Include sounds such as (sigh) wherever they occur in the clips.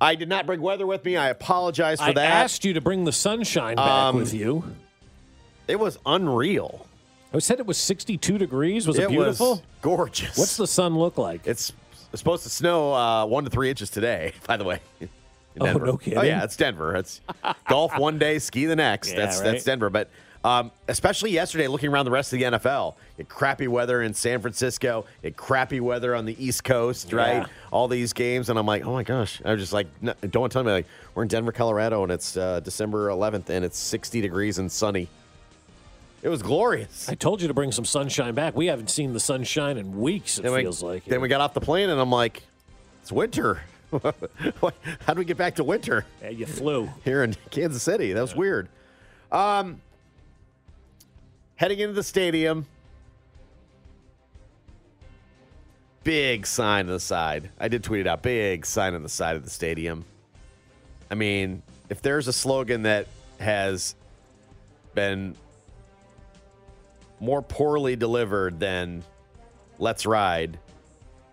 I did not bring weather with me. I apologize for I that. I asked you to bring the sunshine back Um, with you. It was unreal. I said it was 62 degrees. Was it, it beautiful? was gorgeous. What's the sun look like? It's supposed to snow uh, one to three inches today. (laughs) By the way. Oh, no kidding? Oh yeah, it's Denver. It's golf one day, ski the next. (laughs) Yeah, that's right. that's Denver. But um, especially yesterday, looking around the rest of the NFL, had crappy weather in San Francisco, had crappy weather on the East Coast, right? Yeah. All these games, and I'm like, oh my gosh! I was just like, no, don't want to tell me like we're in Denver, Colorado, and it's uh, December 11th, and it's 60 degrees and sunny. It was glorious. I told you to bring some sunshine back. We haven't seen the sunshine in weeks. It Then we- feels like. Then we got off the plane, and I'm like, it's winter. (laughs) How do we get back to winter Yeah, you flew. here in Kansas City? That was weird. Um, heading into the stadium, big sign on the side. I did tweet it out. Big sign on the side of the stadium. I mean, if there's a slogan that has been more poorly delivered than "Let's Ride,"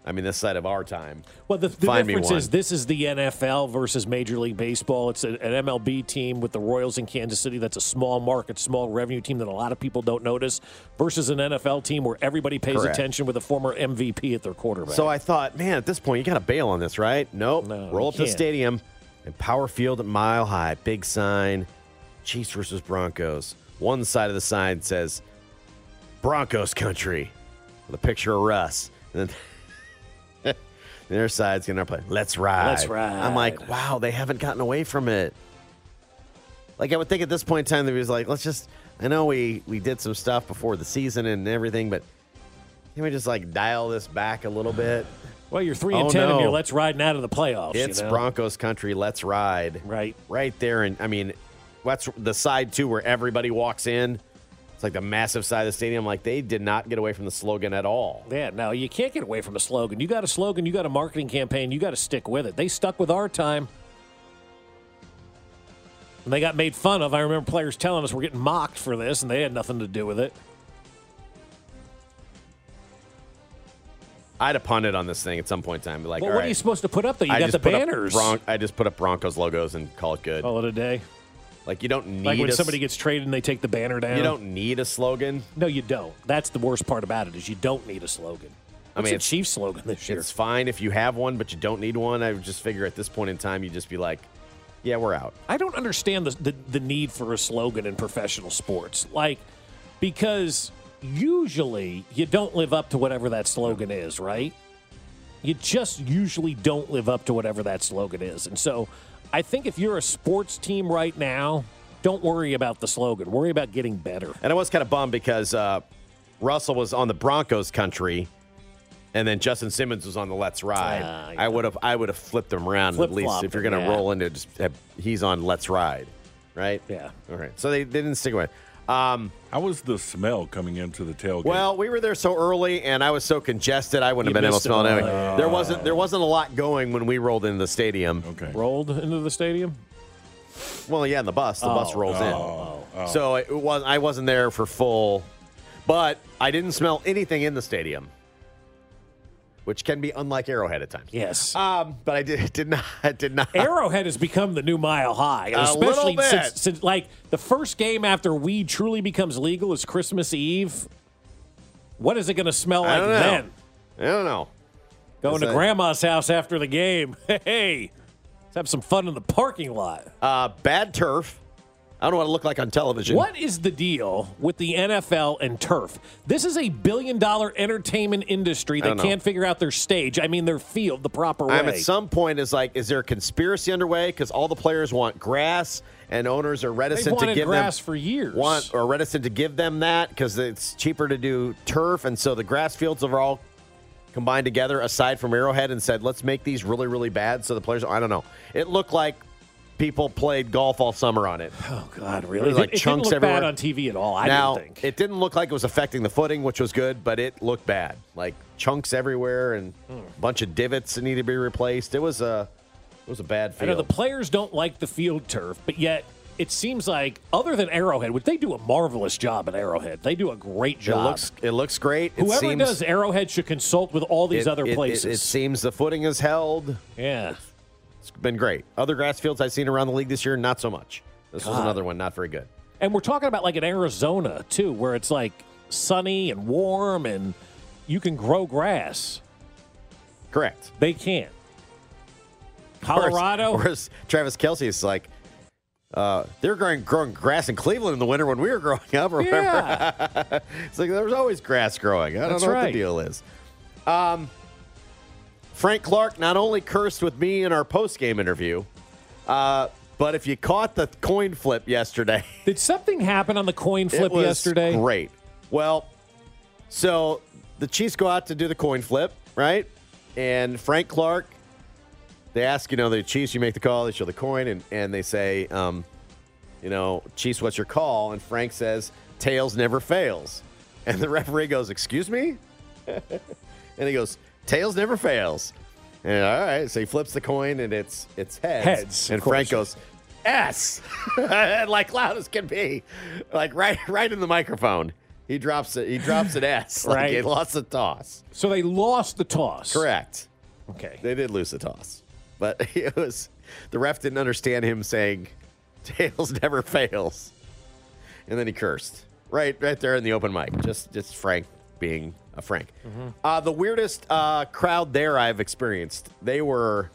I mean, this side of our time. Well, the, the difference is this is the NFL versus Major League Baseball. It's a- an MLB team with the Royals in Kansas City. That's a small market, small revenue team that a lot of people don't notice. Versus an NFL team where everybody pays Correct. attention with a former MVP at their quarterback. So I thought, man, at this point, you got to bail on this, right? Nope. No, Roll up to the stadium and Power Field at Mile High. Big sign. Chiefs versus Broncos. One side of the sign says Broncos country with a picture of Russ. And then the other side's getting to play, let's ride. Let's ride. I'm like, wow, they haven't gotten away from it. Like, I would think at this point in time, they was like, let's just, I know we, we did some stuff before the season and everything, but can we just like dial this back a little bit? well, you're three and Oh, ten, and no. you're let's riding out of the playoffs. you It's know? Broncos country. Let's ride. Right. Right there. And I mean, that's the side too where everybody walks in. It's like the massive side of the stadium. Like they did not get away from the slogan at all. Yeah, no, you can't get away from a slogan. You got a slogan, you got a marketing campaign, you got to stick with it. They stuck with our time. And they got made fun of. I remember players telling us we're getting mocked for this, and they had nothing to do with it. I'd have pundit on this thing at some point in time. Like, well, what right, are you supposed to put up there? You I got the just put up banners. Bron- I just put up Broncos logos and call it good. Call it a day. Like you don't need Like when a somebody gets traded and they take the banner down. you don't need a slogan. No, you don't. That's the worst part about it is you don't need a slogan. I What's mean, the it's- Chiefs slogan this year? It's fine if you have one, but you don't need one. I would just figure at this point in time, you just be like, yeah, we're out. I don't understand the, the the need for a slogan in professional sports. Like because usually you don't live up to whatever that slogan is, right? You just usually don't live up to whatever that slogan is. And so I think if you're a sports team right now, don't worry about the slogan. Worry about getting better. And I was kind of bummed because uh, Russell was on the Broncos country, and then Justin Simmons was on the Let's Ride. Ah, I would have I would have flipped them around at least if you're going to yeah. roll into just have, he's on Let's Ride, right? Yeah. All right. So they, they didn't stick with. it. Um, How was the smell coming into the tailgate? well, we were there so early, and I was so congested, I wouldn't You have been able to smell it all. anyway. There wasn't there wasn't a lot going when we rolled into the stadium. okay. Rolled into the stadium. Well, yeah, in the bus. The bus Oh, rolls in. Oh, oh. So it was I wasn't there for full, but I didn't smell anything in the stadium, which can be unlike Arrowhead at times. Yes. Um, but I did (laughs) did not did not. Arrowhead has become the new mile high, A especially since, since like the first game after weed truly becomes legal is Christmas Eve. What is it going to smell like then? I don't know. Going to grandma's house after the game. (laughs) Hey, let's have some fun in the parking lot. Uh, bad turf. I don't know what it looked like on television. What is the deal with the NFL and turf? This is a billion dollar entertainment industry that can't figure out their stage. I mean, their field the proper way. I'm at some point is like, is there a conspiracy underway? Because all the players want grass, and owners are reticent to give grass them for years. want or reticent to give them that because it's cheaper to do turf, and so the grass fields are all combined together aside from Arrowhead and said, let's make these really really bad so the players. I don't know. It looked like people played golf all summer on it. oh God, really? like, it, it chunks didn't look everywhere. bad on TV at all. I now didn't think. it didn't look like it was affecting the footing, which was good, but it looked bad. Like chunks everywhere and Hmm. a bunch of divots that need to be replaced. It was a it was a bad I know the players don't like the field turf, but yet it seems like other than Arrowhead, which they do a marvelous job at Arrowhead. They do a great It job. looks it looks great. It Whoever seems, does Arrowhead should consult with all these it- other it- it- places. It, seems the footing is held. yeah. It's been great. Other grass fields I've seen around the league this year, not so much. This was another one, not very good. And we're talking about like in Arizona too, where it's like sunny and warm and you can grow grass. Correct. They can't. Colorado. Whereas Travis Kelce is like, uh, they're growing, growing grass in Cleveland in the winter when we were growing up. (laughs) Remember? Yeah. it's like there was always grass growing. I don't That's know what right. the deal is. Um, Frank Clark not only cursed with me in our post game interview, uh, but if you caught the coin flip yesterday, (laughs) Did something happen on the coin flip it was yesterday? Great. Well, so the Chiefs go out to do the coin flip, right? And Frank Clark, they ask, you know, the Chiefs, you make the call, they show the coin, and, and they say, um, you know, Chiefs, what's your call? And Frank says, tails never fails. And the referee goes, excuse me? (laughs) and he goes, tails never fails. And all right, so he flips the coin and it's it's heads. Heads, And Frank goes, S, (laughs) like loud as can be, like right right in the microphone. He drops it. He drops an S. (laughs) Like Right. he lost the toss. So they lost the toss. Correct. Okay. They did lose the toss, but (laughs) it was the ref didn't understand him saying "tails never fails," and then he cursed right right there in the open mic. Just just Frank being a Frank. Uh, the weirdest uh, crowd there I've experienced. They were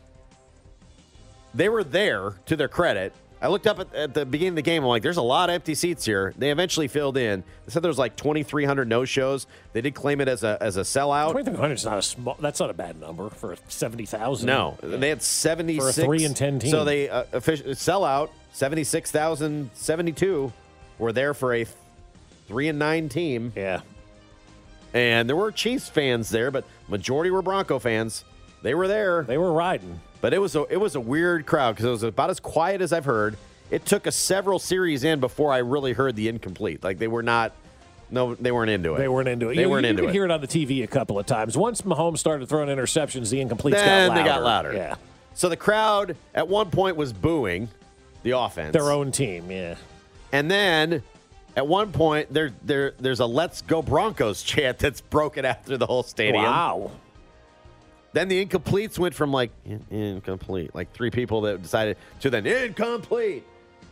they were there to their credit. I looked up at, at the beginning of the game. I'm like, there's a lot of empty seats here. They eventually filled in. They said there was like 2,300 no shows. They did claim it as a as a sellout. Twenty three hundred is not a small. That's not a bad number for seventy thousand. No, they had 76 For a three and 10 team. So they uh, officially sell out 76,072 were there for a 3 and 9 team Yeah. And there were Chiefs fans there but majority were Bronco fans. They were there. They were riding. But it was a it was a weird crowd cuz it was about as quiet as I've heard. It took a several series in before I really heard the incomplete. Like they were not no they weren't into it. They weren't into it. They you, weren't you into could hear it on the TV a couple of times. Once Mahomes started throwing interceptions, the incompletes then got louder. they got louder. Yeah. So the crowd at one point was booing the offense. Their own team. Yeah. And then at one point there there there's a let's go Broncos chant that's broken out through the whole stadium. Wow. Then the incompletes went from like in- incomplete, like three people that decided to then incomplete.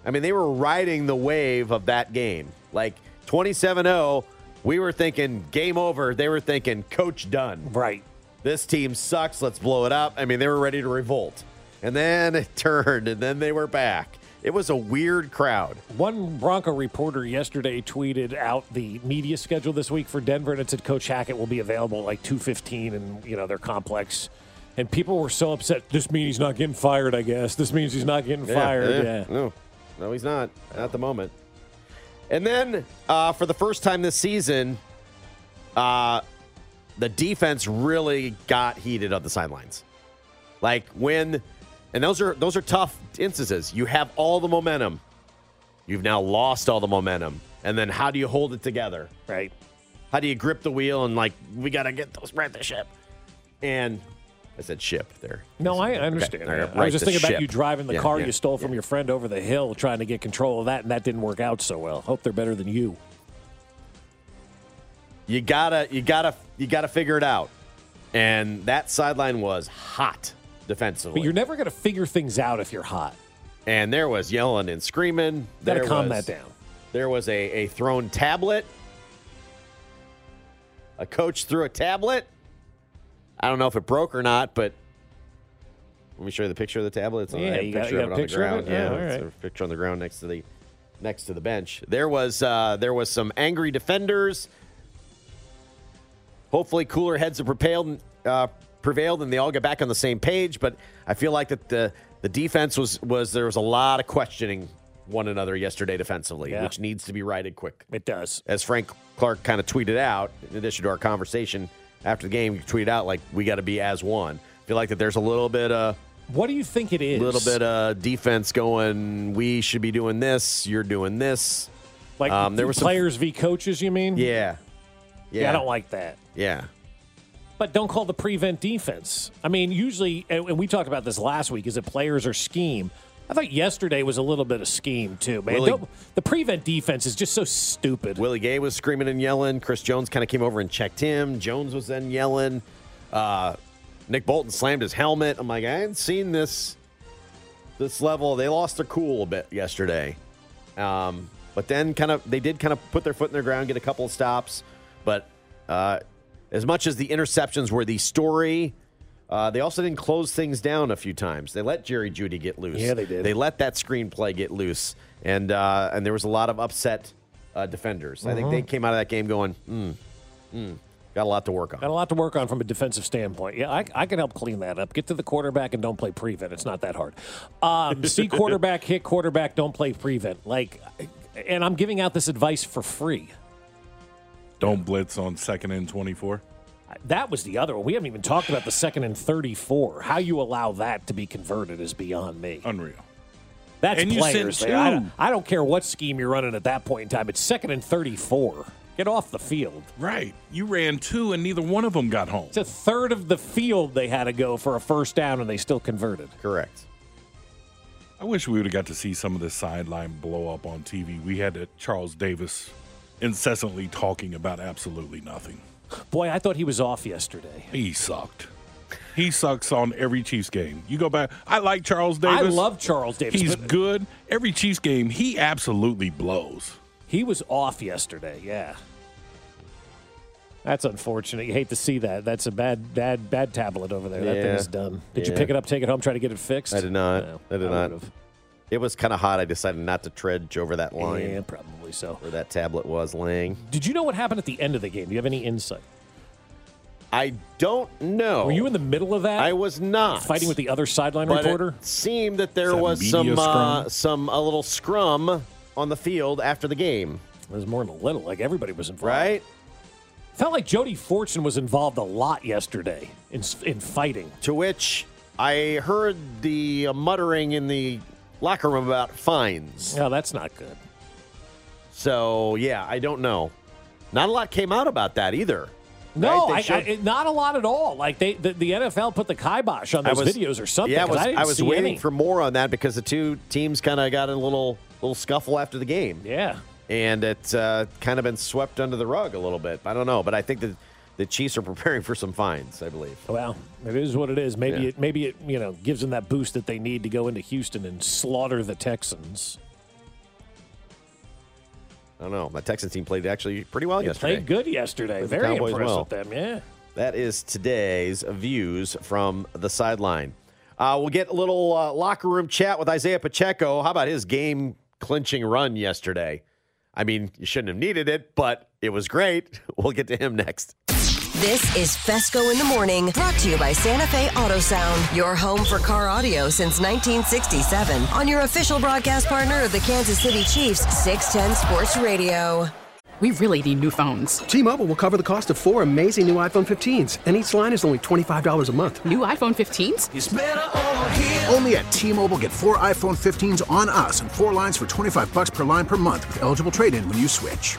I mean, they were riding the wave of that game. Like 27-0, we were thinking game over. They were thinking coach done. Right. This team sucks. Let's blow it up. I mean, they were ready to revolt. And then it (laughs) turned and then they were back. It was a weird crowd. One Bronco reporter yesterday tweeted out the media schedule this week for Denver, and it said Coach Hackett will be available at like two fifteen, and you know their complex. And people were so upset. This means he's not getting fired. I guess this means he's not getting fired. Yeah. No, no, he's not at the moment. And then uh, for the first time this season, uh, the defense really got heated on the sidelines. Like when, and those are those are tough instances. You have all the momentum, you've now lost all the momentum, and then how do you hold it together? Right. How do you grip the wheel and like we got to get those right the ship? And I said ship there. No, I understand. Okay. Right, I was just the thinking about you driving the Yeah, car yeah, you stole from your friend over the hill, trying to get control of that, and that didn't work out so well. Hope they're better than you. you gotta you gotta you gotta figure it out and that sideline was hot defensively. But you're never going to figure things out if you're hot. and there was yelling and screaming. Got to There calm was- that down. there was a, a thrown tablet. A coach threw a tablet. I don't know if it broke or not but let me show you the picture of the tablet. It's on, Yeah, you got- picture of it on picture the ground. it? Yeah, yeah, all it's a picture on the ground next to the next to the bench. There was uh, there was some angry defenders. Hopefully cooler heads have prevailed, uh, prevailed and they all get back on the same page. But I feel like that the the defense was was there was a lot of questioning one another yesterday defensively, Yeah. which needs to be righted quick. It does. As Frank Clark kind of tweeted out, in addition to our conversation after the game, he tweeted out like we got to be as one. I feel like that there's a little bit of What do you think it is? A little bit of defense going. We should be doing this. You're doing this. like um, there was some- players v coaches. You mean? Yeah, yeah, Yeah, I don't like that. Yeah, But don't call the prevent defense. I mean, usually, and we talked about this last week, is it players or scheme? I thought yesterday was a little bit of scheme too, man. Willie- the prevent defense is just so stupid. Willie Gay was screaming and yelling. Chris Jones kind of came over and checked him. Jones was then yelling. Uh, Nick Bolton slammed his helmet. I'm like, I hadn't seen this this level. They lost their cool a bit yesterday. Um, but then kind of they did kind of put their foot in their ground, get a couple of stops. But uh, as much as the interceptions were the story, uh, they also didn't close things down a few times. They let Jerry Jeudy get loose. Yeah, they did. They let that screenplay get loose, and uh, and there was a lot of upset uh, defenders. I think Uh-huh. they came out of that game going, mm, mm, got a lot to work on. Got a lot to work on from a defensive standpoint. Yeah, I, I can help clean that up. Get to the quarterback and don't play prevent. It's not that hard. Um, (laughs) see quarterback, hit quarterback, don't play prevent. Like, and I'm giving out this advice for free. Don't blitz on second and 24. That was the other one. We haven't even talked about the second and 34. How you allow that to be converted is beyond me. Unreal. That's And players. sent. I, don't, I don't care what scheme you're running at that point in time. It's second and 34. Get off the field. Right. You ran two, and neither one of them got home. It's a third of the field they had to go for a first down, and they still converted. Correct. I wish we would have got to see some of this sideline blow up on TV. We had uh, Charles Davis incessantly talking about absolutely nothing. Boy, I thought he was off yesterday. He sucked. He sucks on every Chiefs game. You go back. I like Charles Davis. I love Charles Davis. He's good. Every Chiefs game, he absolutely blows. He was off yesterday. Yeah. That's unfortunate. You hate to see that. That's a bad, bad, bad tablet over there. That thing is done. Did you pick it up, take it home, try to get it fixed? I did not. No, I did I not. would've. It was kind of hot. I decided not to trudge over that line Yeah, probably so. where that tablet was laying. Did you know what happened at the end of the game? Do you have any insight? I don't know. Were you in the middle of that? I was not fighting with the other sideline but reporter. It seemed that there that was some uh, some a little scrum on the field after the game, It was more than a little. Like everybody was involved. right? Felt like Jody Fortson was involved a lot yesterday in in fighting. To which I heard the uh, muttering in the locker room about fines. No, that's not good. So yeah, I don't know. Not a lot came out about that either. No, Right? I, I, not a lot at all. Like they, the, the NFL put the kibosh on those was- videos or something. Yeah, I was, I, was waiting any. for more on that because the two teams kind of got in a little little scuffle after the game. Yeah, and it's uh, kind of been swept under the rug a little bit. I don't know, but I think that the Chiefs are preparing for some fines. I believe. well, it is what it is. Maybe Yeah. it, maybe it, you know, gives them that boost that they need to go into Houston and slaughter the Texans. I don't know. My Texans team played actually pretty well They yesterday. played good yesterday. Played Very impressed well. with them. Yeah. That is today's views from the sideline. Uh, we'll get a little uh, locker room chat with Isaiah Pacheco. How about his game clinching run yesterday? I mean, you shouldn't have needed it, but it was great. (laughs) We'll get to him next. This is Fescoe in the Morning, brought to you by Santa Fe Auto Sound, your home for car audio since 1967, on your official broadcast partner of the Kansas City Chiefs, 610 Sports Radio. We really need new phones. T-Mobile will cover the cost of four amazing new iPhone 15s, and each line is only $25 a month. New iPhone 15s? Only at T-Mobile get four iPhone 15s on us and four lines for 25 bucks per line per month with eligible trade-in when you switch.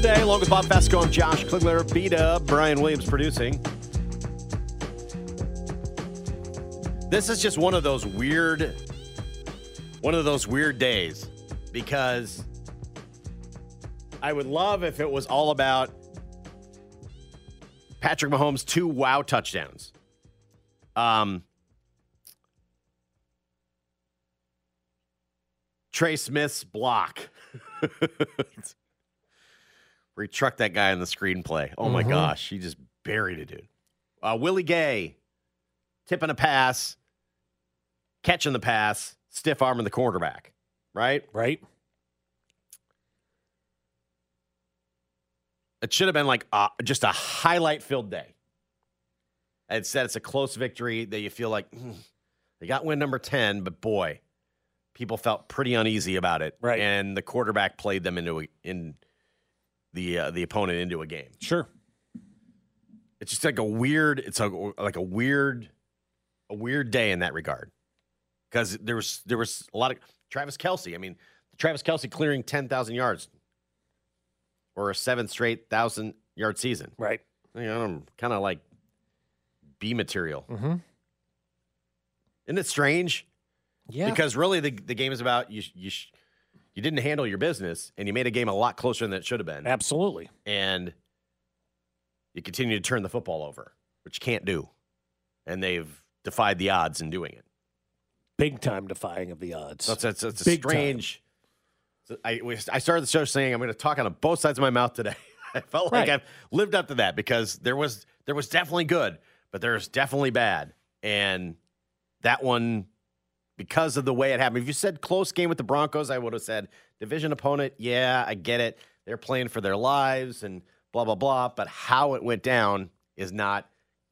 Monday, along with Bob Fescoe and Josh Klingler, beat up Brian Williams producing. This is just one of those weird, one of those weird days because I would love if it was all about Patrick Mahomes' two wow touchdowns. Um, Trey Smith's block. (laughs) (laughs) Where he trucked that guy in the screenplay. Oh my Mhm. gosh, he just buried a dude. Uh, Willie Gay tipping a pass, catching the pass, stiff arming the quarterback. Right? Right. It should have been like uh, just a highlight filled day. Instead, it's a close victory that you feel like "Hmm, they got win number 10, but boy, people felt pretty uneasy about it. Right. And the quarterback played them into a, in the uh, the opponent into a game. Sure. It's just like a weird. It's a like a weird, a weird day in that regard. Because there was there was a lot of Travis Kelce. I mean, Travis Kelce clearing ten thousand yards, or a seventh straight thousand yard season. Right. You know, I'm kind of like B material. Mm-hmm. Isn't it strange? Yeah. Because really, the the game is about you. You you didn't handle your business, and you made a game a lot closer than it should have been. Absolutely. And you continue to turn the football over, which you can't do. And they've defied the odds in doing it. Big time defying of the odds. So it's, it's, it's a strange. I, I started the show saying I'm going to talk out of both sides of my mouth today. (laughs) I felt like Right. I've lived up to that because there was there was definitely good, but there's definitely bad, and that one because of the way it happened. If you said close game with the Broncos, I would have said division opponent. Yeah, I get it. They're playing for their lives and blah blah blah. But how it went down is not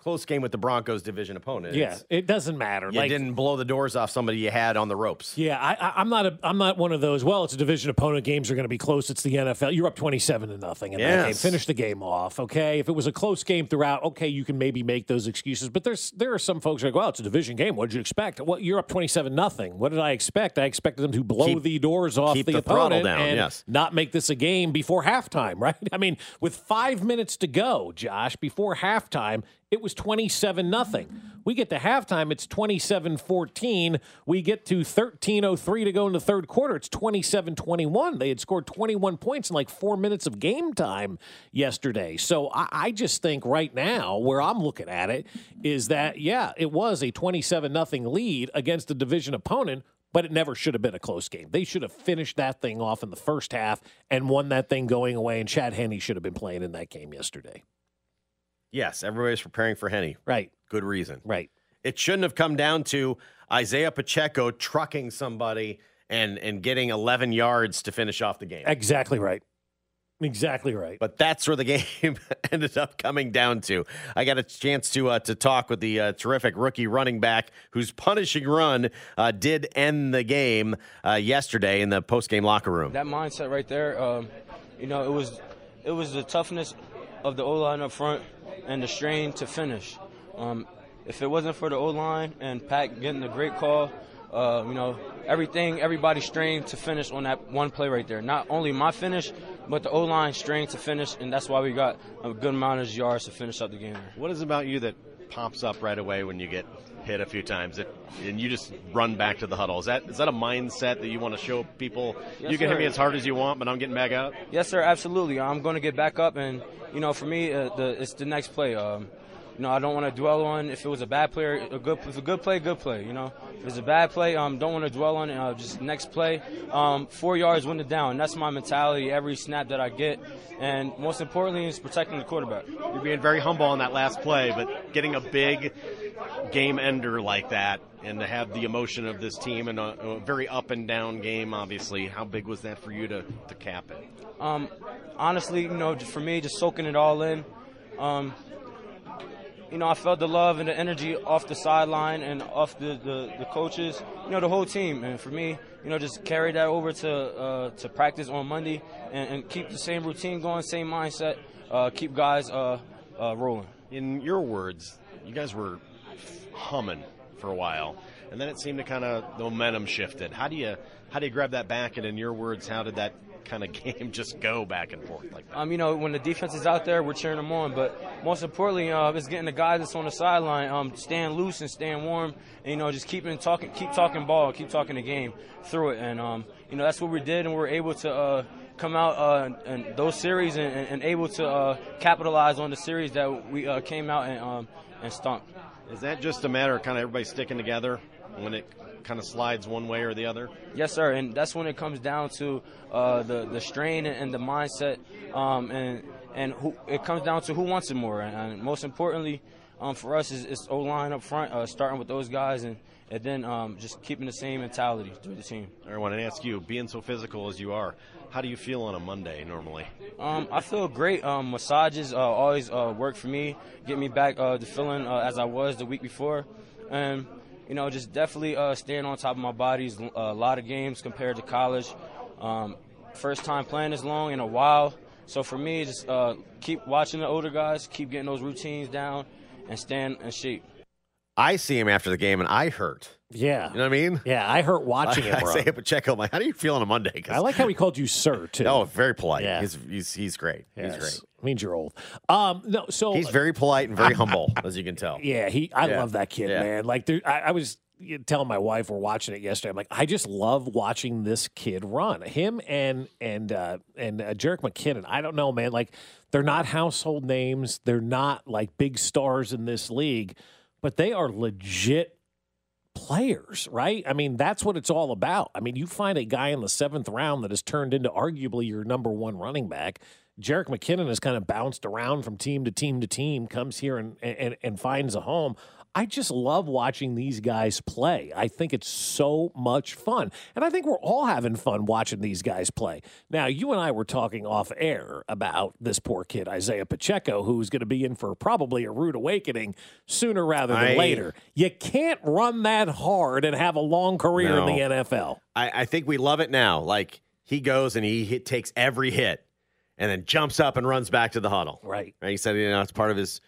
close game with the Broncos division opponent. Yeah, it doesn't matter. you like, didn't blow the doors off somebody you had on the ropes. Yeah, I, I, I'm not. A, I'm not one of those. Well, it's a division opponent. Games are going to be close. It's the NFL. You're up 27 to nothing in that game. Finish the game off. Okay. If it was a close game throughout, okay, you can maybe make those excuses. But there's there are some folks like, well, it's a division game. What did you expect? Well, you're up 27 nothing. What did I expect? I expected them to blow Keep- the doors off keep the, the throttle opponent down, and yes. not make this a game before halftime. (laughs) Right? I mean, with five minutes to go, Josh, before halftime, it was 27 nothing. We get to halftime, it's 27 14. We get to 13.03 to go in the third quarter, it's 27 21. They had scored 21 points in like four minutes of game time yesterday. So I, I just think right now, where I'm looking at it, is that, yeah, it was a 27 nothing lead against a division opponent. But it never should have been a close game. They should have finished that thing off in the first half and won that thing going away. And Chad Henne should have been playing in that game yesterday. Yes, everybody's preparing for Henne. Right. Good reason. Right. It shouldn't have come down to Isaiah Pacheco trucking somebody and and getting 11 yards to finish off the game. Exactly right. Exactly right. But that's where the (laughs) game ended up coming down to. I got a chance to uh, to talk with the uh, terrific rookie running back whose punishing run uh, did end the game uh, yesterday in the post game locker room. That mindset right there, um, you know, it was it was the toughness of the O line up front and the strain to finish. Um, if it wasn't for the O line and Pat getting a great call, uh, you know, everything, everybody strained to finish on that one play right there. Not only my finish, but the O line strained to finish, and that's why we got a good amount of yards to finish up the game. What is about you that pops up right away when you get hit a few times, it, and you just run back to the huddle? Is that is that a mindset that you want to show people? Yes, you can hit me as hard as you want, but I'm getting back up. Yes, sir. Absolutely. I'm going to get back up, and you know, for me, uh, the, it's the next play. Um, you know, I don't want to dwell on if it was a bad play, a good, if a good play, good play. You know, if it's a bad play, um, don't want to dwell on it. Uh, just next play, um, four yards, win it down. That's my mentality every snap that I get, and most importantly, is protecting the quarterback. You're being very humble on that last play, but getting a big game ender like that, and to have the emotion of this team and a, a very up and down game, obviously, how big was that for you to, to cap it? Um, honestly, you know, for me, just soaking it all in. Um, you know, I felt the love and the energy off the sideline and off the, the, the coaches, you know, the whole team. And for me, you know, just carry that over to uh, to practice on Monday and, and keep the same routine going, same mindset, uh, keep guys uh, uh, rolling. In your words, you guys were humming for a while, and then it seemed to kind of the momentum shifted. How do you how do you grab that back? And in your words, how did that kind of (laughs) game just go back and forth like that? Um, you know, when the defense is out there, we're cheering them on. But most importantly, uh, it's getting the guys that's on the sideline um, staying loose and staying warm. And, you know, just keeping talking, keep talking ball, keep talking the game through it. And um, you know, that's what we did, and we are able to. Uh, Come out uh, and those series and, and, able to uh, capitalize on the series that we uh, came out and um, and stomped. Is that just a matter of kind of everybody sticking together when it kind of slides one way or the other? Yes, sir, and that's when it comes down to uh, the the strain and, the mindset, um, and and who, it comes down to who wants it more, and, and most importantly, um, for us is, is O line up front, uh, starting with those guys, and and then um, just keeping the same mentality through the team. I want to ask you, being so physical as you are, how do you feel on a Monday normally? Um, I feel great. Um, massages uh, always uh, work for me, get me back uh, to feeling uh, as I was the week before, and you know, just definitely uh, staying on top of my bodies. A lot of games compared to college. Um, first time playing this long in a while, so for me, just uh, keep watching the older guys, keep getting those routines down, and staying in shape. I see him after the game and I hurt. Yeah. You know what I mean? Yeah, I hurt watching I, it, bro. I say Pacheco, I'm like, how do you feel on a Monday? I like how he called you sir too. Oh, very polite. Yeah. He's, he's he's great. He's great. Means you're old. Um, no, so He's very polite and very (laughs) humble, as you can tell. Yeah, he. I Yeah. love that kid, Yeah. man. Like, there, I, I was telling my wife we're watching it yesterday. I'm like, I just love watching this kid run. Him and and uh, and uh, Jerick McKinnon. I don't know, man. Like, they're not household names. They're not like big stars in this league, but they are legit players, right? I mean, that's what it's all about. I mean, you find a guy in the seventh round that has turned into arguably your number one running back. Jerick McKinnon has kind of bounced around from team to team to team, comes here and, and, and finds a home. I just love watching these guys play. I think it's so much fun. And I think we're all having fun watching these guys play. Now, you and I were talking off air about this poor kid, Isaiah Pacheco, who's going to be in for probably a rude awakening sooner rather than I- later. You can't run that hard and have a long career in the NFL. I, I think we love it now. Like he goes and he hit, takes every hit and then jumps up and runs back to the huddle. Right. And he said, you know, it's part of his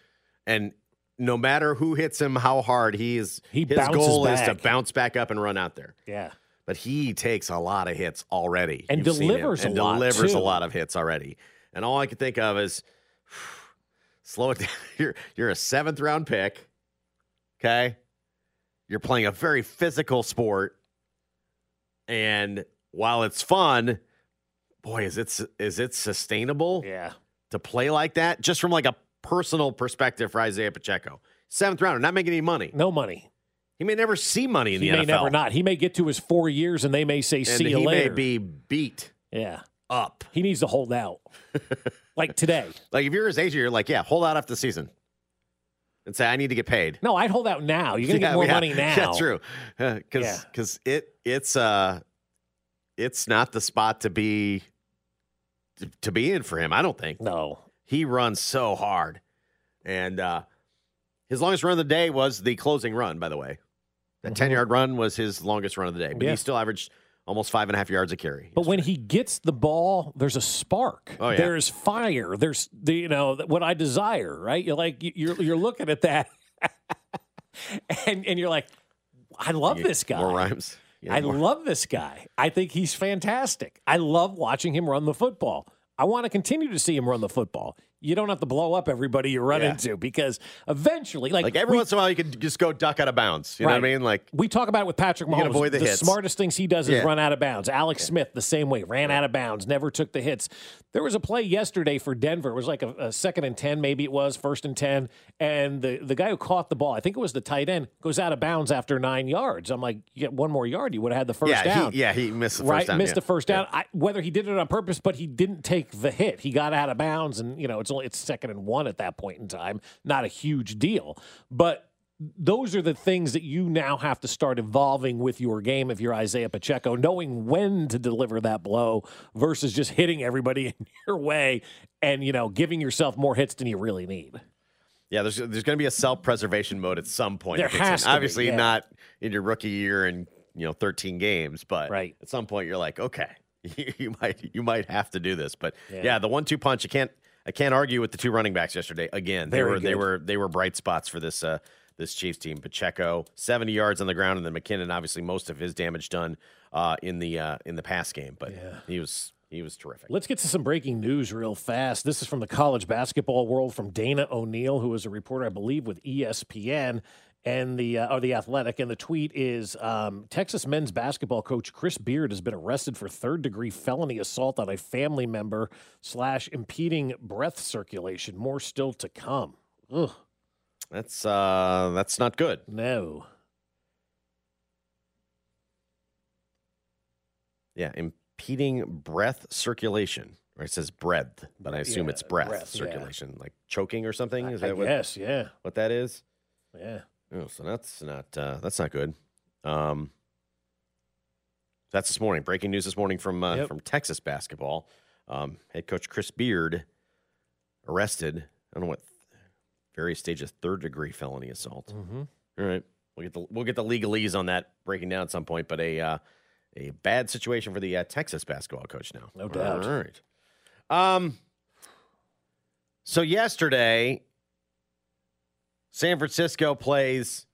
and no matter who hits him, how hard he is, He his goal is to bounce back up and run out there. Yeah. But he takes a lot of hits already. And You've delivers a and lot, delivers too. a lot of hits already. And all I can think of is (sighs) Slow it down. (laughs) You're you're a seventh round pick. Okay. You're playing a very physical sport. And while it's fun, boy, is it is it sustainable? Yeah. To play like that, just from like a personal perspective for Isaiah Pacheco. Seventh rounder, not making any money. No money. He may never see money in He the NFL. He may never not. He may get to his four years and they may say, And see you later. he may be beat yeah. up. He needs to hold out. (laughs) like today. Like if you're his age, you're like, yeah, hold out after the season. And say, I need to get paid. No, I'd hold out now. You're going (laughs) to Yeah, get more yeah. money (laughs) now. Yeah, true. Because because it it's uh it's not the spot to be to be in for him. I don't think. No, he runs so hard, and uh his longest run of the day was the closing run. By the way, that ten yard run was his longest run of the day, but Mm-hmm. Yeah. he still averaged almost five and a half yards a carry. But when he gets the ball, there's a spark. Oh, yeah. There's fire. There's the you know what I desire, right? You're like you're you're looking at that, (laughs) and and you're like, I love You- this guy. More rhymes. Yeah, I more- love this guy. I think he's fantastic. I love watching him run the football. I want to continue to see him run the football. You don't have to blow up everybody you run Yeah. into because eventually, like, Like every we- once in a while, you can just go duck out of bounds. You know what I mean? Like we talk about it with Patrick Mahomes. avoid the hits. smartest things he does is Yeah. run out of bounds. Alex Smith, the same way, ran out of bounds, never took the hits. There was a play yesterday for Denver. It was like a, a second and 10, maybe it was, first and 10. And the, the guy who caught the ball, I think it was the tight end, goes out of bounds after nine yards. I'm like, you get one more yard, you would have had the first yeah, down. He, yeah, he missed the first right, down. missed yeah. the first down. I, whether he did it on purpose, but he didn't take the hit. He got out of bounds, and you know it's second and one at that point in time. Not a huge deal, but those are the things that you now have to start evolving with your game if you're Isaiah Pacheco, knowing when to deliver that blow versus just hitting everybody (laughs) in your way and you know giving yourself more hits than you really need. Yeah, there's there's going to be a self preservation mode at some point. There that kicks in. has to be, Obviously, yeah. not in your rookie year and you know 13 games, but Right. at some point you're like, okay, (laughs) you might you might have to do this. But Yeah. yeah, the one two punch, you can't I can't argue with the two running backs yesterday. Again, they Very were they were they were bright spots for this uh this Chiefs team. Pacheco 70 yards on the ground, and then McKinnon obviously most of his damage done uh, in the uh, in the pass game, but he was he was terrific. Let's get to some breaking news real fast. This is from the college basketball world from Dana O'Neill, who is a reporter, I believe, with ESPN and the uh, or the Athletic. And the tweet is: um, Texas men's basketball coach Chris Beard has been arrested for third degree felony assault on a family member slash impeding breath circulation. More still to come. Ugh, That's uh that's not good. no. Yeah, impeding breath circulation. Or it says breath, but I assume Yeah, it's breath, breath, yeah. circulation, like choking or something. Is I that what? guess, yeah, What that is? yeah. Oh, so that's not uh, that's not good. Um, that's this morning. Breaking news this morning from uh, Yep. from Texas basketball. Um, head coach Chris Beard arrested. I don't know what various stages third degree felony assault. Mm-hmm. All right, we'll get the we'll get the legalese on that breaking down at some point. But a uh, a bad situation for the uh, Texas basketball coach now. No doubt. All right. Um. So yesterday, San Francisco plays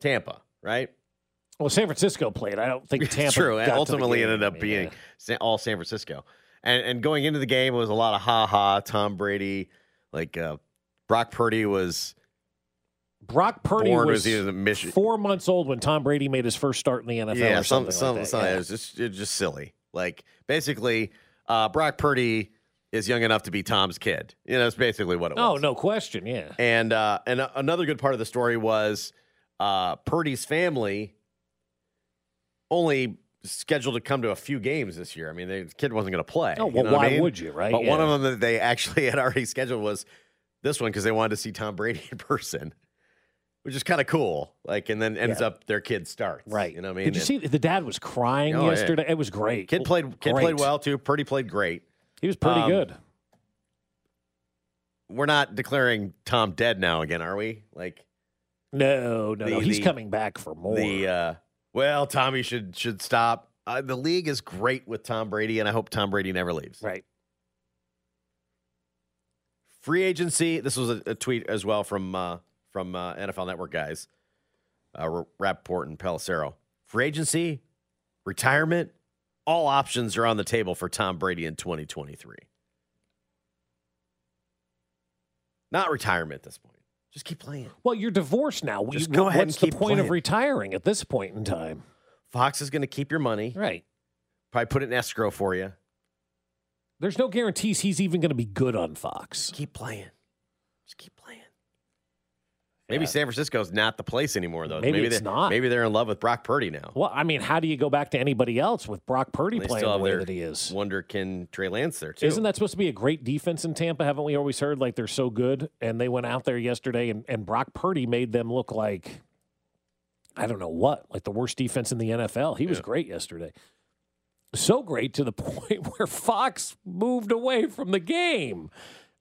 Tampa, right? Well, San Francisco played. I don't think (laughs) Tampa. It's true. got And to the ultimately ended up Yeah. being Sa- all San Francisco. And and going into the game it was a lot of ha ha. Tom Brady, like uh, Brock Purdy was Brock Purdy born was the four months old when Tom Brady made his first start in the NFL. yeah, or some, something some, like that. some- yeah. it was just it's just silly. Like basically, uh, Brock Purdy is young enough to be Tom's kid. You know, that's basically what it was. Oh, no question. Yeah. And uh, and another good part of the story was uh, Purdy's family only scheduled to come to a few games this year. I mean, the kid wasn't going to play. Oh, you well, know what I why mean? would you, right? But one of them that they actually (laughs) had already scheduled was this one because they wanted to see Tom Brady in (laughs) person, which is kind of cool. Like, and then ends Yeah. up their kid starts. Right. You know what I mean? Did you see the dad was crying Oh, yeah. yesterday? It was great. Kid played. Kid Great. played well too. Purdy played great. He was pretty Um, good. We're not declaring Tom dead now again, are we? Like No, no, no. He's the- coming back for more. the uh, well, Tommy should should stop. Uh, the league is great with Tom Brady, and I hope Tom Brady never leaves. right. Free agency. This was a, a tweet as well from uh, from uh, NFL Network guys, uh, Rapoport and Pelissero. Free agency, retirement, all options are on the table for Tom Brady in 2023. Not retirement at this point. Just keep playing. Well, you're divorced now. Just You- go ahead What's and keep playing. What's the point of retiring at this point in time? Fox is going to keep your money. Right. Probably put it in escrow for you. There's no guarantees he's even going to be good on Fox. Keep playing. Just keep playing. Maybe San Francisco's not the place anymore, though. Maybe it's they- not. Maybe they're in love with Brock Purdy now. Well, I mean, how do you go back to anybody else with Brock Purdy They playing the way that he is? Wonder can Trey Lance there too. Isn't that supposed to be a great defense in Tampa? Haven't we always heard like they're so good? And they went out there yesterday, and, and Brock Purdy made them look like I don't know what, like the worst defense in the NFL. He was great yesterday. So great to the (laughs) point where Fox moved away from the game.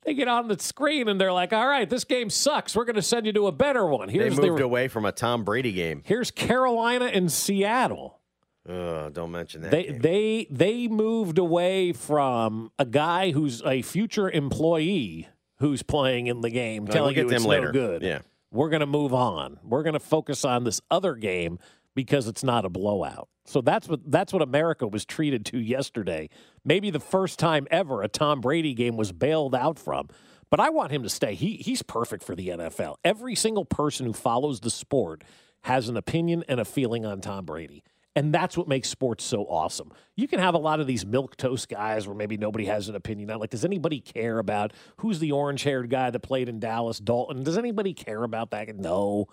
They get on the screen and they're like, "All right, this game sucks. We're going to send you to a better one." Here's they moved the, away from a Tom Brady game. Here's Carolina and Seattle. Don't mention that. They game. they they moved away from a guy who's a future employee who's playing in the game, telling we'll you it's them no good. Yeah. we're going to move on. We're going to focus on this other game because it's not a blowout. So that's what that's what America was treated to yesterday. Maybe the first time ever a Tom Brady game was bailed out from. But I want him to stay. He he's perfect for the NFL. Every single person who follows the sport has an opinion and a feeling on Tom Brady. And that's what makes sports so awesome. You can have a lot of these milk toast guys where maybe nobody has an opinion on. Like, does anybody care about who's the orange haired guy that played in Dallas, Dalton? Does anybody care about that? No.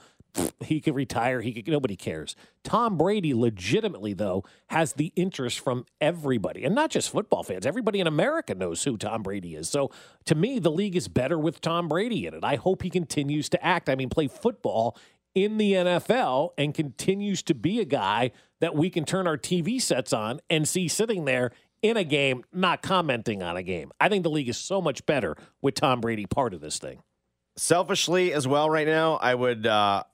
He could retire. He could. Nobody cares. Tom Brady, legitimately though, has the interest from everybody, and not just football fans. Everybody in America knows who Tom Brady is. So, to me, the league is better with Tom Brady in it. I hope he continues to act. I mean, play football in the NFL and continues to be a guy that we can turn our TV sets on and see sitting there in a game, not commenting on a game. I think the league is so much better with Tom Brady part of this thing. Selfishly, as well, right now, I would uh,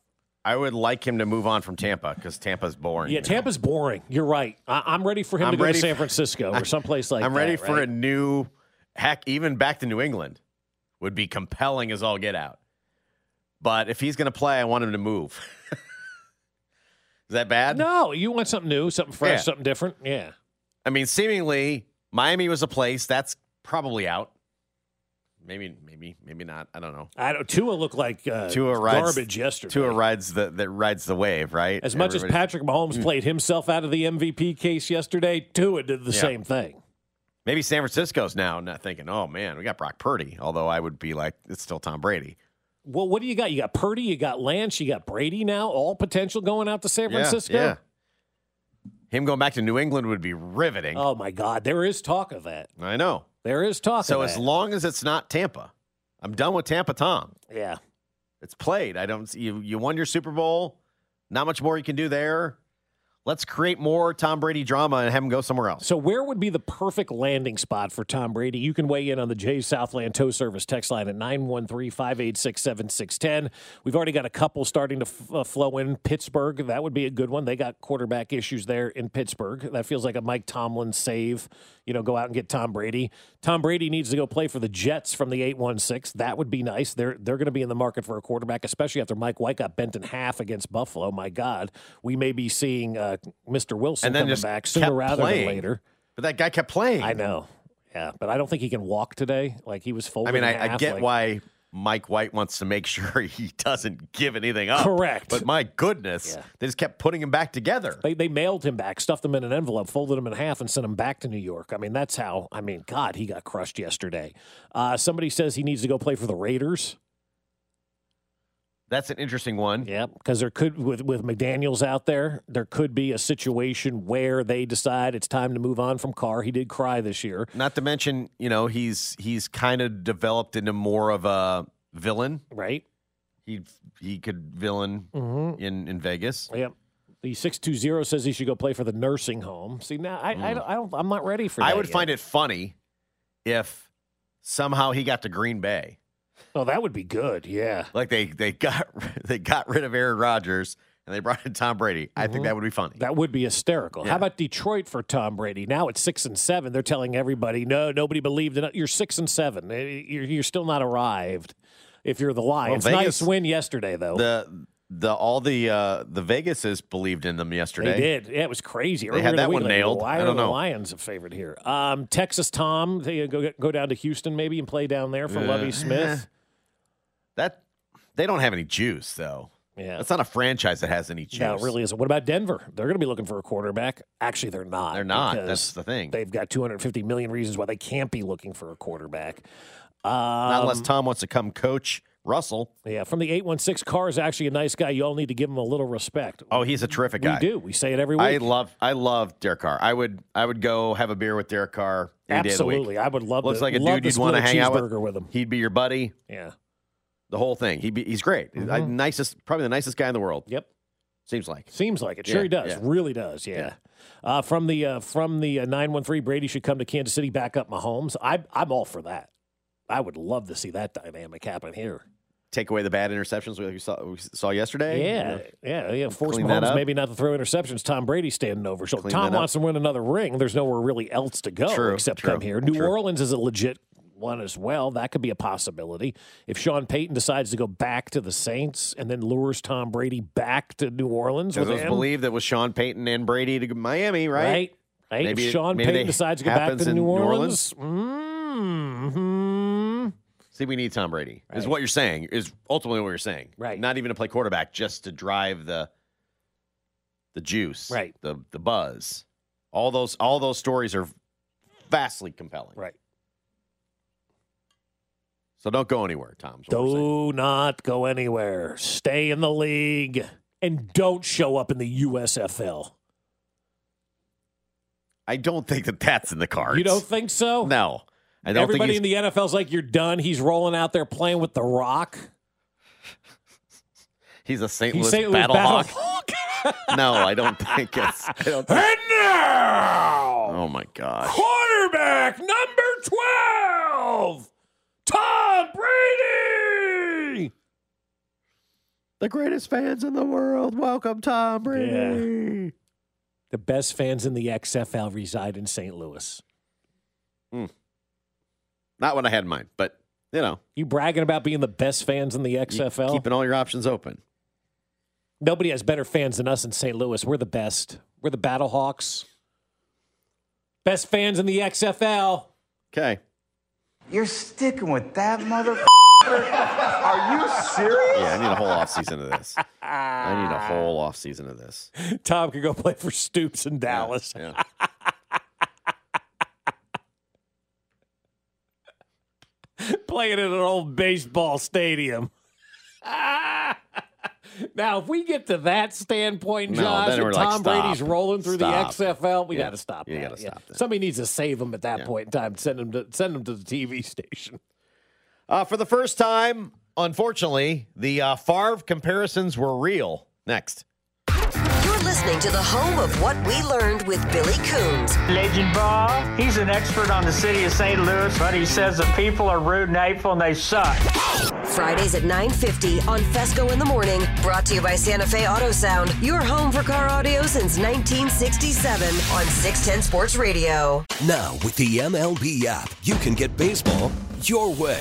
I would like him to move on from Tampa because Tampa's boring. Yeah, Tampa's boring. You're right. I- I'm ready for him I'm to go to San for- Francisco or (laughs) someplace like I'm that. ready for right? a new heck. Even back to New England would be compelling as all get out. But if he's going to play, I want him to move. (laughs) Is that bad? No, you want something new, something fresh, Yeah. something different. Yeah. I mean, seemingly Miami was a place that's probably out. Maybe, maybe, maybe not. I don't know. I don't. Tua looked like uh, Tua rides garbage yesterday. Tua rides the that rides the wave, right? As much as Patrick Mahomes Mm. played himself out of the MVP case yesterday, Tua did the Yeah. same thing. Maybe San Francisco's now not thinking, oh man, we got Brock Purdy. Although I would be like, it's still Tom Brady. Well, what do you got? You got Purdy, you got Lance, you got Brady now, all potential going out to San Yeah, Francisco. Yeah, Him going back to New England would be riveting. Oh my God, there is talk of that. I know. There is talk So of as long as it's not Tampa, I'm done with Tampa Tom. yeah. It's played. I don't you you won your Super Bowl. Not much more you can do there. Let's create more Tom Brady drama and have him go somewhere else. So where would be the perfect landing spot for Tom Brady? You can weigh in on the Jay Southland Tow Service text line at 913-586-7610. We've already got a couple starting to f- uh, flow in. Pittsburgh, that would be a good one. They got quarterback issues there in Pittsburgh. That feels like a Mike Tomlin save. You know, go out and get Tom Brady. Tom Brady needs to go play for the Jets from the 816. That would be nice. They're they're going to be in the market for a quarterback, especially after Mike White got bent in half against Buffalo. My God, we may be seeing uh, Mr. Wilson And then coming just back sooner rather playing. than later. But that guy kept playing. I know. Yeah, but I don't think he can walk today. Like he was folded. I mean, I, I get like- why Mike White wants to make (laughs) sure he doesn't give anything up. Correct. But my goodness, they just kept putting him back together. They, they mailed him back, stuffed him in an envelope, folded him in half, and sent him back to New York. I mean, that's how. I mean, God, he got crushed yesterday. Uh, somebody says he needs to go play for the Raiders. That's an interesting one. Yeah, because there could with with McDaniels out there, there could be a situation where they decide it's time to move on from Carr. He did cry this year. Not to mention, you know, he's he's kind of developed into more of a villain. Right. He he could villain Mhm. in in Vegas. Yep. The six two zero says he should go play for the nursing home. See now, I I, don't, I don't I'm not ready for. Mm. I would yet. find it funny if somehow he got to Green Bay. Oh, that would be good. Yeah. Like they they got (laughs) they got rid of Aaron Rodgers and they brought in Tom Brady. I think that would be funny. That would be hysterical. Yeah. How about Detroit for Tom Brady? Now it's six and seven. They're telling everybody, no, nobody believed in it. You're six and seven. Eh, You're, you're still not arrived. If you're the Lions, Vegas- nice win yesterday though. The the all the uh the Vegases believed in them yesterday. They did. Yeah, it was crazy. They Earlier had that one nailed. Why I are don't the know. Lions a favorite here? Um, Texas Tom, they go go down to Houston maybe and play down there for Uh, Lovie Smith. That they don't have any juice though. Yeah. it's not a franchise that has any juice. No, it really isn't. What about Denver? They're going to be looking for a quarterback. Actually, they're not. They're not. That's the thing. They've got 250 million reasons why they can't be looking for a quarterback. Um, Not unless Tom wants to come coach Russell. Yeah, from the 816, Carr is actually a nice guy. You all need to give him a little respect. Oh, he's a terrific We guy. do. We say it every week. I love I love Derek Carr. I would I would go have a beer with Derek Carr any day of the week. Absolutely. I would love Looks to- like a dude you'd want to hang out with. with him. He'd be your buddy. Yeah. The whole thing. Be he's great. I- nicest probably the nicest guy in the world. Yep. Seems like. Seems like it. Sure, Yeah, he does. yeah. Really does. Yeah. Uh, from the uh, from the uh, nine one three, Brady should come to Kansas City, back up Mahomes. I, I'm all for that. I would love to see that dynamic happen here. Take away the bad interceptions we saw, we saw yesterday. Yeah, yeah, yeah. Force Mahomes maybe not to throw interceptions. Tom Brady standing over. So Clean Tom wants to win another ring. There's nowhere really else to go True, except true, come here. New true. Orleans is a legit one as well. That could be a possibility. If Sean Payton decides to go back to the Saints and then lures Tom Brady back to New Orleans it was believed that was Sean Payton and Brady to Miami, right? right? Right. Maybe- if Sean maybe Payton decides to go back to New New Orleans, Orleans? mhm. See, we need Tom Brady. Is what you're saying. Is ultimately what you're saying. Right. Not even to play quarterback, just to drive the the juice. Right. The the buzz. All those all those stories are vastly compelling. Right. So don't go anywhere, Tom. is what we're saying. do not go anywhere. Stay in the league and don't show up in the USFL. I don't think that that's in the cards. You don't think so? No. I don't Everybody in the NFL's like, you're done. He's rolling out there playing with The Rock. (laughs) he's, a St. Louis St. Louis battle hawk. Battlehawk. (laughs) no, I don't think it's. I don't think, And now, oh my gosh. quarterback number 12, Tom Brady. The greatest fans in the world. Welcome, Tom Brady. The best fans in the XFL reside in St. Louis. Hmm. Not what I had in mind, but you know, You bragging about being the best fans in the XFL? keeping all your options open. Nobody has better fans than us in St. Louis. We're the best. We're the Battlehawks. Best fans in the XFL. Okay. You're sticking with that motherfucker? (laughs) Are you serious? Yeah, I need a whole off season of this. I need a whole off season of this. Tom could go play for Stoops in Dallas. Yeah. (laughs) Playing in an old baseball stadium. (laughs) now, if we get to that standpoint, No, Josh, and like, Tom Brady's rolling through Stop. the XFL, we Yeah, got to stop. you that. gotta Yeah. stop that. Somebody needs to save him at that Yeah. point in time. Send him to send him to the TV station. Uh, for the first time, unfortunately, the uh, Favre comparisons were real. Next. You're listening to the home of what we learned with Billy Coons. Legend Ball, he's an expert on the city of St. Louis, but he says the people are rude and hateful and they suck. Fridays at 9.50 on Fescoe in the Morning. Brought to you by Santa Fe Auto Sound. Your home for car audio since 1967 on 610 Sports Radio. Now, with the MLB app, you can get baseball your way.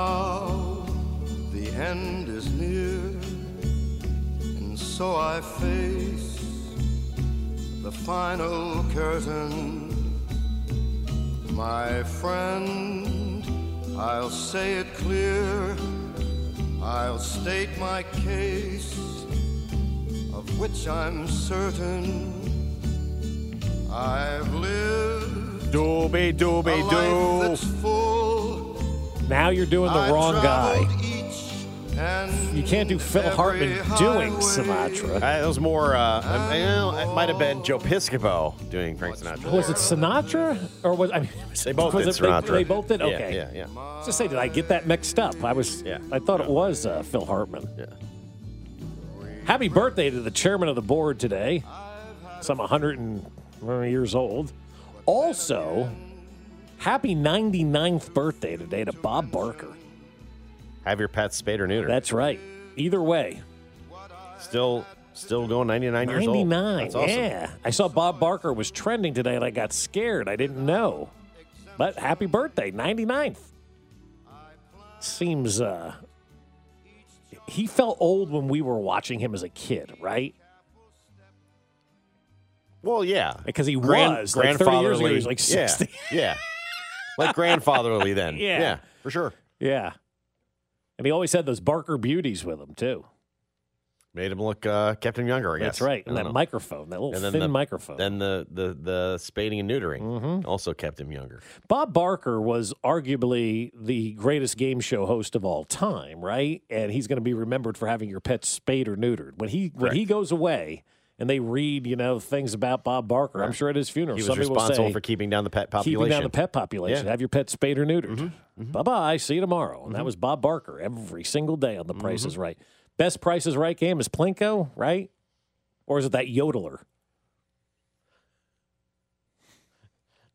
so I face the final curtain. My friend, I'll say it clear, I'll state my case, of which I'm certain. I've lived Doobie a doobie life. Now you're doing the I wrong guy. Traveled each and You can't do Phil Hartman doing. Sinatra. Uh, that was more, uh, you know, it might have been Joe Piscopo doing Frank Sinatra. Was it Sinatra or was I mean? (laughs) They both was did it- they- Sinatra. They, both did. Okay. yeah, yeah. I was Just say, did I get that mixed up? I was. Yeah. I thought it was uh, Phil Hartman. Yeah. Happy birthday to the chairman of the board today. Some 100 and, uh, years old. Also, happy 99th birthday today to Bob Barker. Have your pets spayed or neutered. That's right. Either way, Still, still going 99 years old. 99. Awesome. Yeah. I saw Bob Barker was trending today and I got scared. I didn't know. But happy birthday, 99th. Seems uh he felt old when we were watching him as a kid, right? Well, yeah, Because he Grand- was like 30 years ago, he was grandfatherly- like yeah, 60. Yeah, like grandfatherly then. (laughs) Yeah. yeah, for sure. Yeah. And he always had those Barker beauties with him too. Made him look uh, kept him younger. I guess That's right. And that know. microphone, that little thin the- microphone. Then the the the spading and neutering Mm-hmm. also kept him younger. Bob Barker was arguably the greatest game show host of all time, right? And he's going to be remembered for having your pet spayed or neutered. When he when he goes away and they read, you know, things about Bob Barker, I'm sure at his funeral He was somebody will say, for keeping down the pet population. keeping down the pet population. Yeah. Mm-hmm. Have your pet spayed or neutered. Bye bye. See you tomorrow. And that was Bob Barker every single day on The Price Mm-hmm. is Right. Best Price is Right game is Plinko, right? Or is it that yodeler?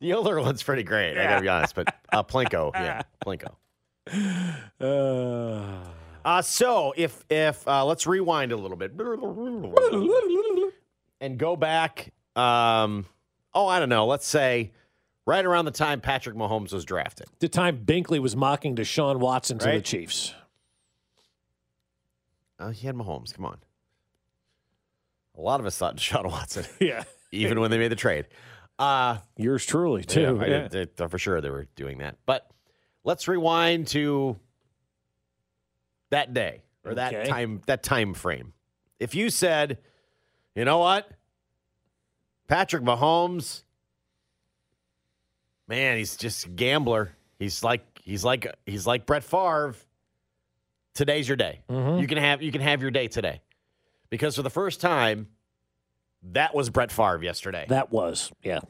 The older one's pretty great. I gotta be honest, but uh, Plinko, (laughs) yeah, Plinko. Uh, Uh, so if if uh, let's rewind a little bit and go back. Um, oh, I don't know. Let's say right around the time Patrick Mahomes was drafted. the time Binkley was mocking Deshaun Watson to the Chiefs. Oh, he had Mahomes. Come on. A lot of us thought Deshaun Watson. (laughs) Yeah. even when they made the trade. Uh, Yours truly, too. Yeah, I Yeah. did- did- for sure they were doing that. But let's rewind to that day or that time that time frame. If you said, you know what, Patrick Mahomes, man, he's just a gambler. He's like he's like he's like Brett Favre. Today's your day. Mm-hmm. You can have you can have your day today, because for the first time, that was Brett Favre yesterday. That was, yeah.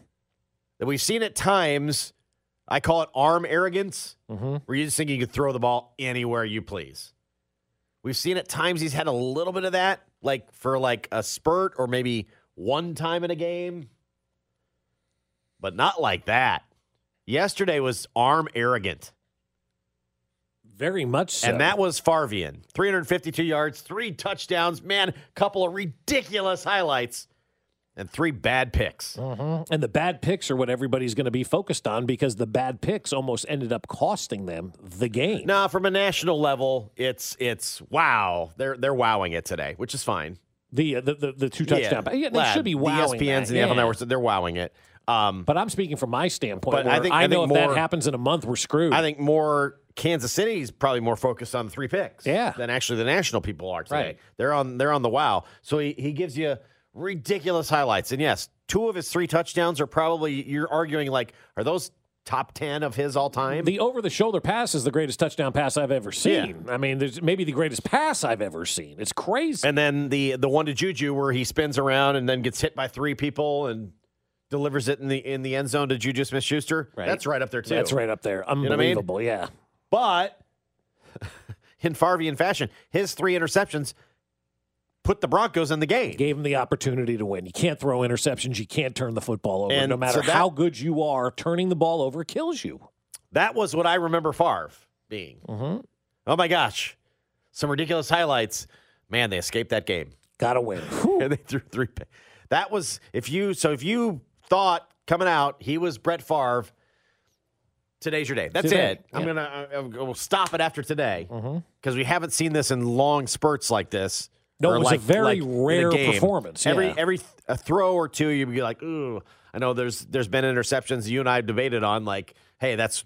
That we've seen at times. I call it arm arrogance, Mm-hmm. where you just think you could throw the ball anywhere you please. We've seen at times he's had a little bit of that, like for like a spurt or maybe one time in a game, but not like that. Yesterday was arm arrogant. Very much so. And that was Farvian. 352 yards, three touchdowns, man, couple of ridiculous highlights, and three bad picks. Mhm. And the bad picks are what everybody's going to be focused on because the bad picks almost ended up costing them the game. Now, from a national level, it's it's wow. They're they're wowing it today, which is fine. The uh, the, the, the two touchdown. Yeah, Yeah, they lad, should be the ESPNs that, and the yeah. NFL networks. They're wowing it. Um, But I'm speaking from my standpoint. But I think- I, I know think if more- that happens in a month, we're screwed. I think more Kansas City is probably more focused on the three picks, Yeah. than actually the national people are today. Right. They're on they're on the wow. So he, he gives you ridiculous highlights, and yes, two of his three touchdowns are probably you're arguing like are those top ten of his all time? the over the shoulder pass is the greatest touchdown pass I've ever seen. I mean, there's maybe the greatest pass I've ever seen. It's crazy. And then the the one to Juju where he spins around and then gets hit by three people and delivers it in the in the end zone to Juju Smith Schuster. Right. That's right up there too. That's right up there. know I mean? Unbelievable. Yeah. But (laughs) in Farvian fashion, his three interceptions put the Broncos in the game. Gave him the opportunity to win. You can't throw interceptions. You can't turn the football over. And no matter so that- how good you are, turning the ball over kills you. That was what I remember Favre being. Mm-hmm. Oh my gosh, some ridiculous highlights. Man, they escaped that game. Got to win. (laughs) and they threw three. That was if you so if you thought coming out he was Brett Favre. Today's your day. That's Today, it. I'm gonna I, I- we'll stop it after today because we haven't seen this in long spurts like this. No, it was a very like rare performance, Every yeah. every th- a throw or two, you'd be like, ooh. I know there's there's been interceptions you and I have debated on, like, hey, that's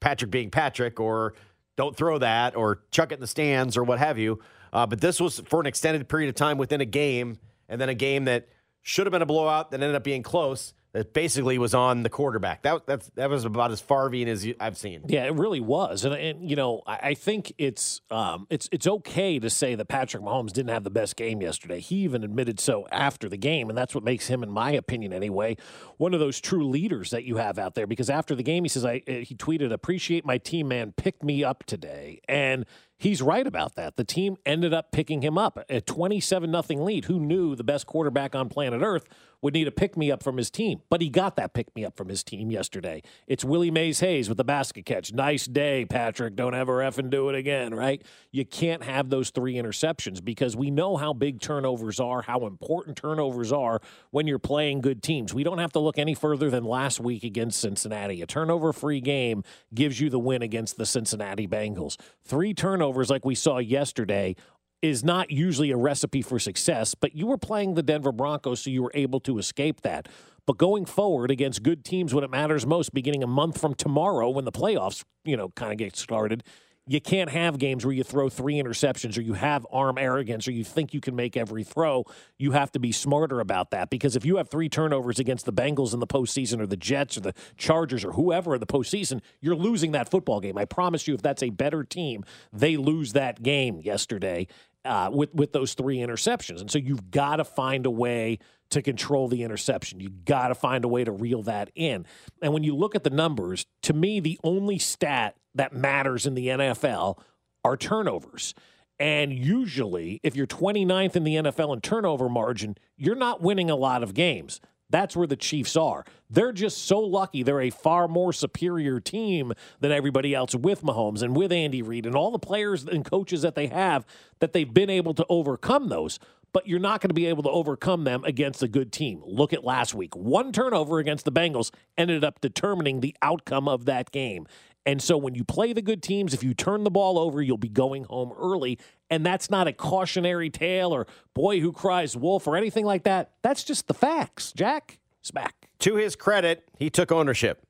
Patrick being Patrick, or don't throw that, or chuck it in the stands, or what have you. Uh, but this was for an extended period of time within a game, and then a game that should have been a blowout that ended up being close. That basically was on the quarterback. That that's, that was about as Farvian as you, I've seen. Yeah, it really was, and, and you know, I, I think it's um, it's it's okay to say that Patrick Mahomes didn't have the best game yesterday. He even admitted so after the game, and that's what makes him, in my opinion, anyway, one of those true leaders that you have out there. Because after the game, he says, "I," uh, he tweeted, "Appreciate my team, man. Picked me up today," and he's right about that. The team ended up picking him up a 27 nothing lead. Who knew the best quarterback on planet Earth would need a pick me up from his team? But he got that pick me up from his team yesterday. It's Willie Mays Hayes with the basket catch. Nice day, Patrick. Don't ever effing do it again, right? You can't have those three interceptions because we know how big turnovers are, how important turnovers are when you're playing good teams. We don't have to look any further than last week against Cincinnati. A turnover free game gives you the win against the Cincinnati Bengals. Three turnovers, like we saw yesterday, is not usually a recipe for success, but you were playing the Denver Broncos, so you were able to escape that. But going forward against good teams when it matters most, beginning a month from tomorrow when the playoffs, you know, kind of get started, you can't have games where you throw three interceptions or you have arm arrogance or you think you can make every throw. You have to be smarter about that because if you have three turnovers against the Bengals in the postseason or the Jets or the Chargers or whoever in the postseason, you're losing that football game. I promise you, if that's a better team, they lose that game yesterday uh, with with those three interceptions. And so you've got to find a way to control the interception. You got to find a way to reel that in. And when you look at the numbers, to me, the only stat that matters in the NFL are turnovers. And usually, if you're 29th in the NFL in turnover margin, you're not winning a lot of games. That's where the Chiefs are. They're just so lucky. They're a far more superior team than everybody else with Mahomes and with Andy Reid and all the players and coaches that they have that they've been able to overcome those. But you're not going to be able to overcome them against a good team. Look at last week. One turnover against the Bengals ended up determining the outcome of that game. And so when you play the good teams, if you turn the ball over, you'll be going home early. And that's not a cautionary tale or boy who cries wolf or anything like that. That's just the facts. Jack, smack. To his credit, he took ownership.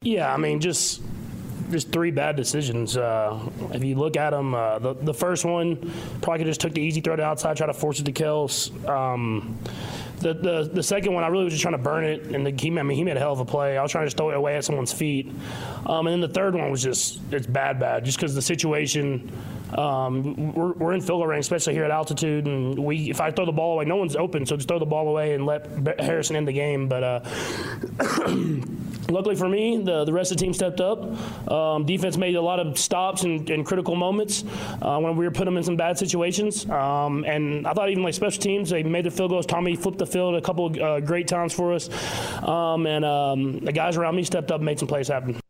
Yeah, I mean, just just three bad decisions. Uh, if you look at them, uh, the the first one probably just took the easy throw to outside, try to force it to Kelce. Um, the, the the second one, I really was just trying to burn it, and the, he, I mean, he made a hell of a play. I was trying to just throw it away at someone's feet, um, and then the third one was just it's bad, bad, just because the situation. Um, we're, we're in goal range, especially here at altitude, and we if I throw the ball away, no one's open, so just throw the ball away and let Harrison end the game. But uh, (clears throat) luckily for me, the, the rest of the team stepped up. Um, defense made a lot of stops and, and critical moments uh, when we were putting them in some bad situations. Um, and I thought even like special teams, they made the field goals. Tommy flipped the field a couple of uh, great times for us. Um, and um, the guys around me stepped up and made some plays happen.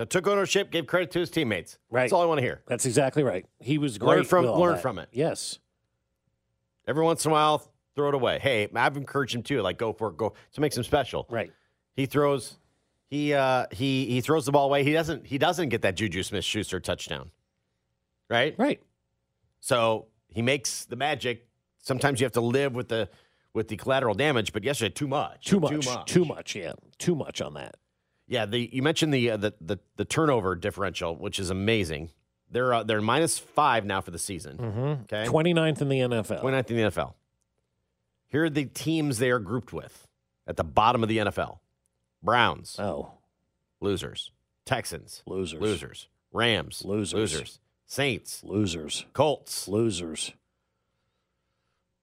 So took ownership, gave credit to his teammates. Right. That's all I want to hear. That's exactly right. He was great. Learn from learn that. from it. Yes. Every once in a while, throw it away. Hey, I've encouraged him too. Like go for it, go. So makes him special. Right. He throws. He uh he he throws the ball away. He doesn't he doesn't get that Juju Smith Schuster touchdown. Right. Right. So he makes the magic. Sometimes you have to live with the with the collateral damage. But yesterday, too much. Too much. Too much. Yeah. Too much on that. Yeah, the you mentioned the uh, the, the the turnover differential, which is amazing. They're uh, they're minus five now for the season. Mm-hmm. Okay, 29th in the NFL. 29th in the NFL. Here are the teams they are grouped with at the bottom of the NFL: Browns, oh, losers; Texans, losers; losers; Rams, Losers. losers; Saints, losers; Colts, losers.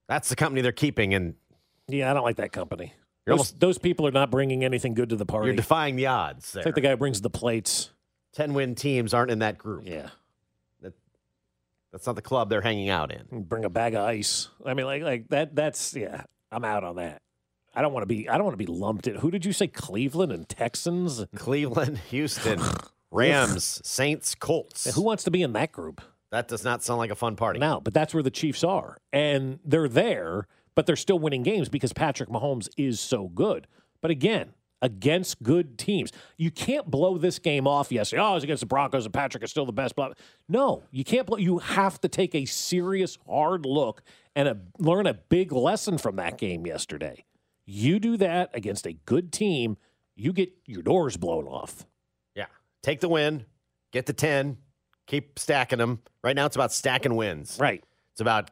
That's the company they're keeping, and Yeah, I don't like that company. Those, those people are not bringing anything good to the party. you're defying the odds. There. It's like the guy who brings the plates. Ten win teams aren't in that group. Yeah. That, that's not the club they're hanging out in. Bring a bag of ice. I mean, like like that. That's yeah. I'm out on that. I don't want to be. I don't want to be lumped in. Who did you say? Cleveland and Texans. Cleveland, Houston, Rams, (sighs) Saints, Colts. Who wants to be in that group? That does not sound like a fun party. No, but that's where the Chiefs are, and they're there, but they're still winning games because Patrick Mahomes is so good. But again, against good teams, you can't blow this game off. Yesterday, oh, it's against the Broncos, and Patrick is still the best. Blah. No, you can't blow. You have to take a serious, hard look and a, learn a big lesson from that game yesterday. You do that against a good team, you get your doors blown off. Yeah. Take the win, get the 10, keep stacking them. Right now, it's about stacking wins. Right. It's about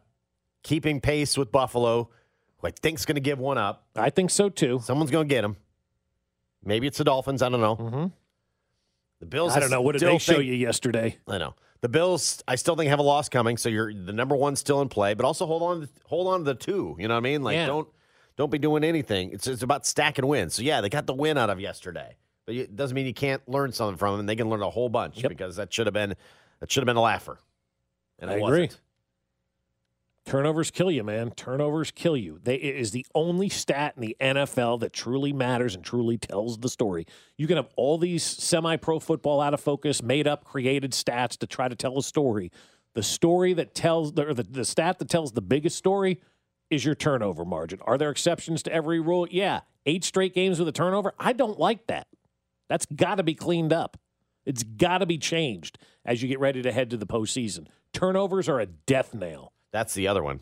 keeping pace with Buffalo, who I think's going to give one up. I think so too. Someone's going to get them. Maybe it's the Dolphins. I don't know. Mm-hmm. The Bills. I don't know. What did they show think- you yesterday? I know. The Bills, I still think have a loss coming. So you're the number one still in play, but also hold on, hold on to the two. You know what I mean? Like Yeah. don't don't be doing anything. It's it's about stacking wins. So yeah, they got the win out of yesterday, but it doesn't mean you can't learn something from them. They can learn a whole bunch because that should have been that should have been a laugher. And I agree. wasn't. Turnovers kill you, man. Turnovers kill you. They, it is the only stat in the NFL that truly matters and truly tells the story. You can have all these semi pro football out of focus, made up, created stats to try to tell a story. The story that tells, or the, the stat that tells the biggest story is your turnover margin. Are there exceptions to every rule? Yeah. Eight straight games with a turnover? I don't like that. That's got to be cleaned up. It's got to be changed as you get ready to head to the postseason. Turnovers are a death nail. That's the other one.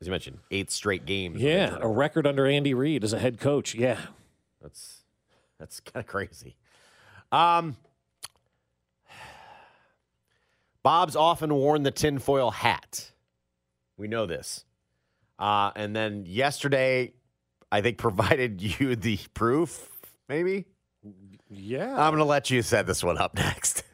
As you mentioned, eight straight games. Yeah, a record under Andy Reid as a head coach. Yeah. That's that's kind of crazy. Um, Bob's often worn the tinfoil hat. We know this. Uh, and then yesterday, I think (laughs) provided you the proof. Maybe. Yeah. I'm going to let you set this one up next. (laughs)